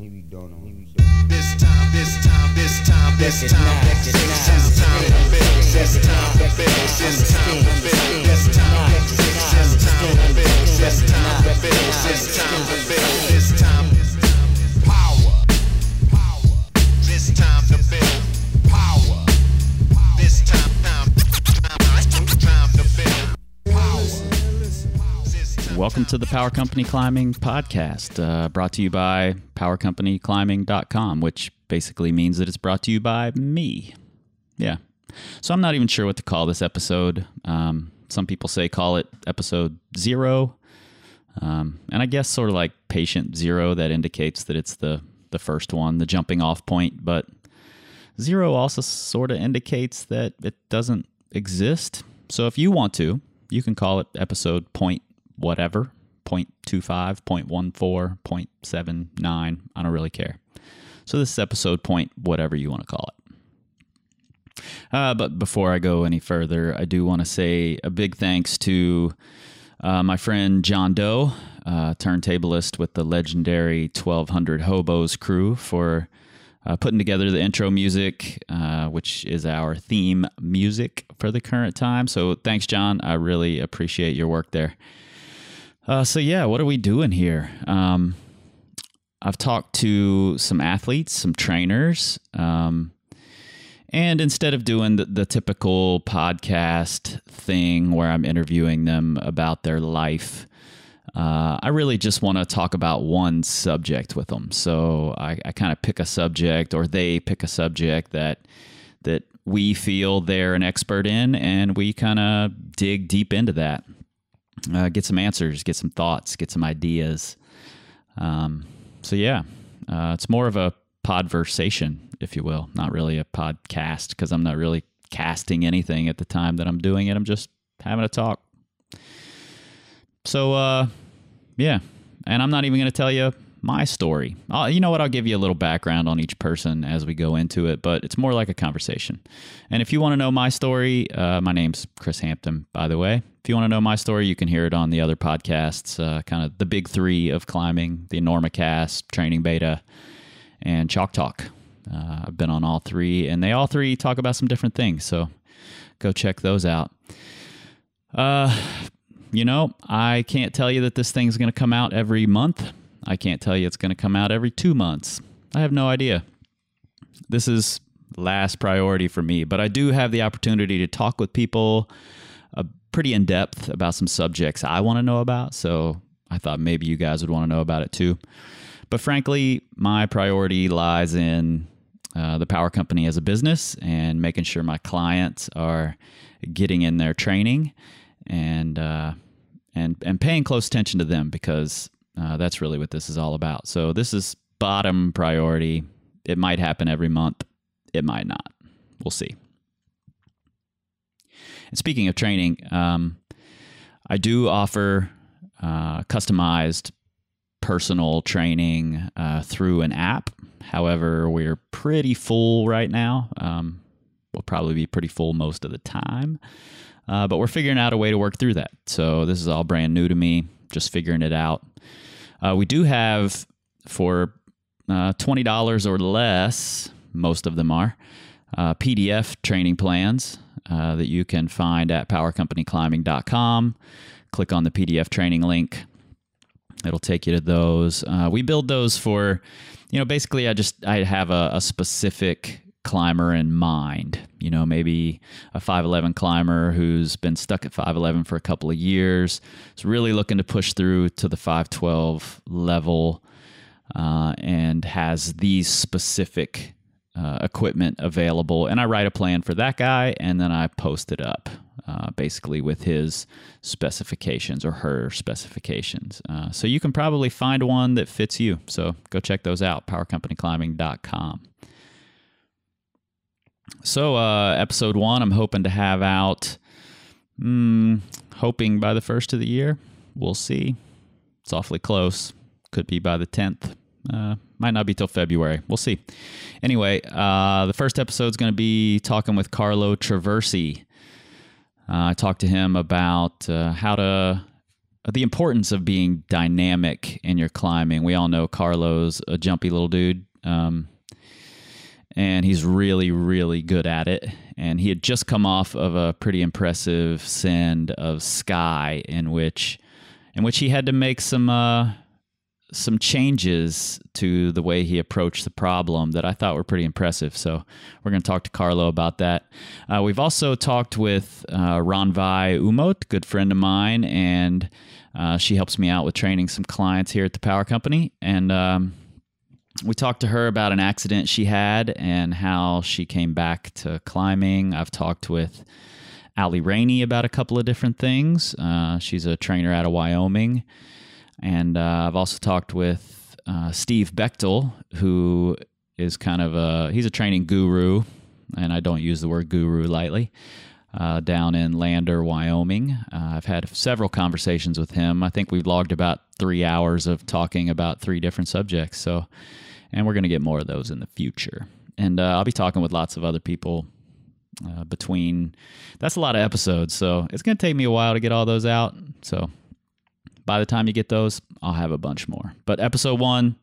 Maybe don't know. Maybe don't. This time, this time, this time, this time, this time, this time to build. This time to build. This time to build. This time, this time to build. This time to build. This time to build. This time. Welcome to the Power Company Climbing Podcast, uh, brought to you by PowerCompanyClimbing.com, which basically means that it's brought to you by me. Yeah. So I'm not even sure what to call this episode. Um, some people say call it episode zero. Um, and I guess sort of like patient zero, that indicates that it's the, the first one, the jumping off point. But zero also sort of indicates that it doesn't exist. So if you want to, you can call it episode point whatever 0.25, 0.14, 0.79. I don't really care. So this is episode point whatever you want to call it. Uh, but before I go any further, I do want to say a big thanks to uh, my friend John Doe, uh, turntablist with the legendary 1200 Hobos crew, for uh, putting together the intro music, uh, which is our theme music for the current time. So thanks, John. I really appreciate your work there. Uh, so yeah, what are we doing here? Um, I've talked to some athletes, some trainers, um, and instead of doing the, the typical podcast thing where I'm interviewing them about their life, uh, I really just want to talk about one subject with them. So I, I kind of pick a subject, or they pick a subject that that we feel they're an expert in, and we kind of dig deep into that uh, get some answers, get some thoughts, get some ideas. Um, so yeah, uh, it's more of a podversation, if you will, not really a podcast because I'm not really casting anything at the time that I'm doing it. I'm just having a talk. So uh, yeah, and I'm not even going to tell you my story. i you know what? I'll give you a little background on each person as we go into it, but it's more like a conversation. And if you want to know my story, uh, my name's Chris Hampton, by the way. If you want to know my story, you can hear it on the other podcasts, uh, kind of the big three of climbing the Enormocast, Training Beta, and Chalk Talk. Uh, I've been on all three, and they all three talk about some different things. So go check those out. Uh, you know, I can't tell you that this thing's going to come out every month. I can't tell you it's going to come out every two months. I have no idea. This is last priority for me, but I do have the opportunity to talk with people uh, pretty in depth about some subjects I want to know about. So I thought maybe you guys would want to know about it too. But frankly, my priority lies in uh, the power company as a business and making sure my clients are getting in their training and uh, and and paying close attention to them because uh, that's really what this is all about. So this is bottom priority. It might happen every month. It might not. We'll see. And speaking of training, um, I do offer uh, customized personal training uh, through an app. However, we're pretty full right now. Um, we'll probably be pretty full most of the time. Uh, but we're figuring out a way to work through that. So this is all brand new to me, just figuring it out. Uh, we do have for uh, twenty dollars or less, most of them are uh, PDF training plans uh, that you can find at PowerCompanyClimbing.com. Click on the PDF training link. It'll take you to those. Uh, we build those for, you know, basically I just I have a, a specific climber in mind. You know, maybe a 5'11 climber who's been stuck at 5'11 for a couple of years, is really looking to push through to the 5'12 level uh, and has these specific uh, equipment available. And I write a plan for that guy and then I post it up. Uh, basically, with his specifications or her specifications. Uh, so, you can probably find one that fits you. So, go check those out, powercompanyclimbing.com. So, uh, episode one, I'm hoping to have out, mm, hoping by the first of the year. We'll see. It's awfully close. Could be by the 10th. Uh, might not be till February. We'll see. Anyway, uh, the first episode is going to be talking with Carlo Traversi. Uh, I talked to him about uh, how to the importance of being dynamic in your climbing. We all know Carlo's a jumpy little dude. Um, and he's really, really good at it. And he had just come off of a pretty impressive send of Sky, in which, in which he had to make some uh, some changes to the way he approached the problem that I thought were pretty impressive. So we're going to talk to Carlo about that. Uh, we've also talked with uh, Rannveig Aamodt, good friend of mine, and uh, she helps me out with training some clients here at the Power Company. And um, we talked to her about an accident she had and how she came back to climbing. I've talked with Alli Rainey about a couple of different things. Uh, she's a trainer out of Wyoming. And uh, I've also talked with uh, Steve Bechtel, who is kind of a he's a training guru, and I don't use the word guru lightly. Uh, down in Lander, Wyoming. Uh, I've had several conversations with him. I think we've logged about three hours of talking about three different subjects. So, and we're going to get more of those in the future. And uh, I'll be talking with lots of other people uh, between. That's a lot of episodes, so it's going to take me a while to get all those out. So by the time you get those, I'll have a bunch more. But episode one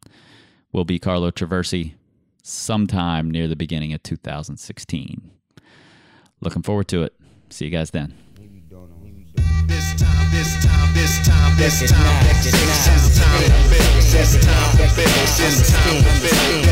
will be Carlo Traversi sometime near the beginning of 2016. Looking forward to it. See you guys then. This time, this time, this time, this time, this time, this time, this time, this time, this time, this time,